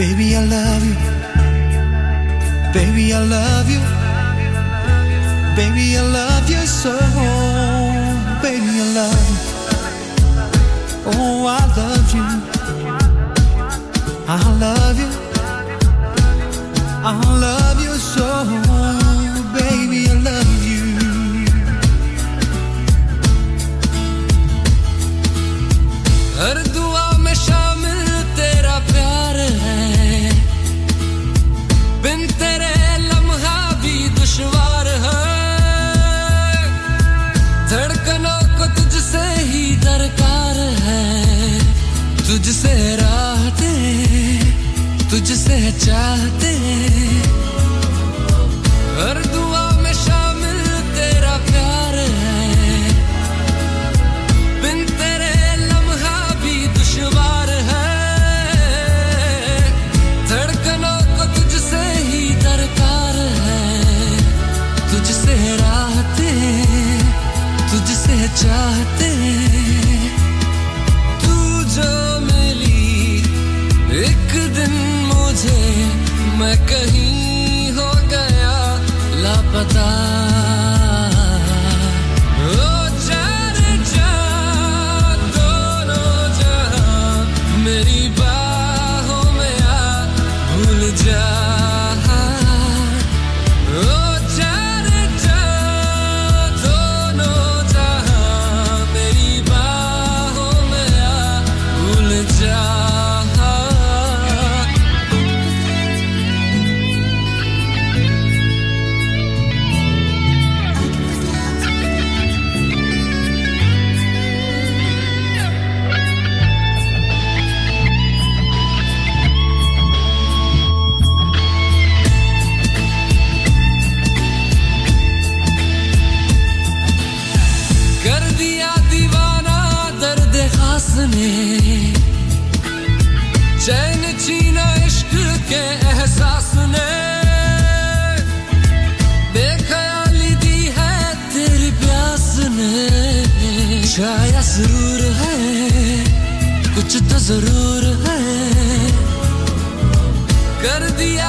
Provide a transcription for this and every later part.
Baby, I love you. Baby, I love you. Baby, I love you so. Baby, I love you. Oh, I love you. I love you. I love you so. Baby, shut छाया ज़रूर है कुछ तो ज़रूर है। कर दिया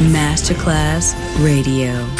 Masterclass Radio.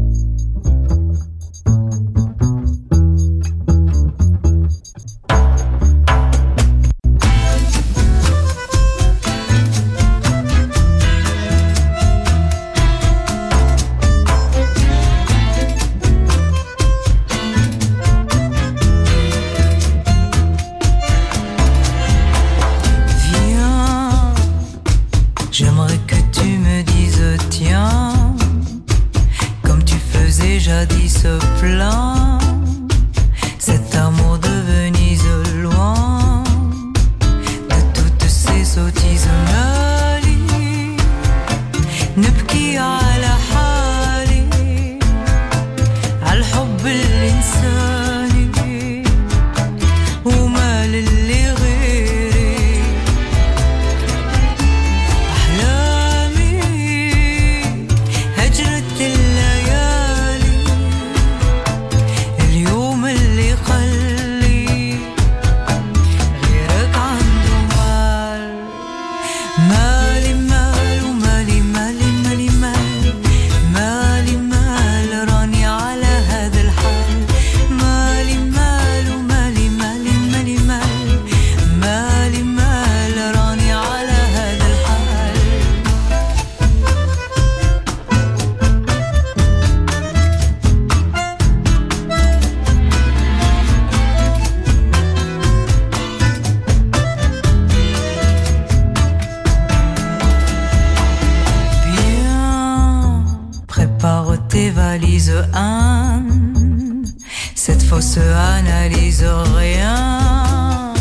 Cette fausse analyse rien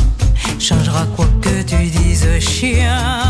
changera quoi que tu dises, chien.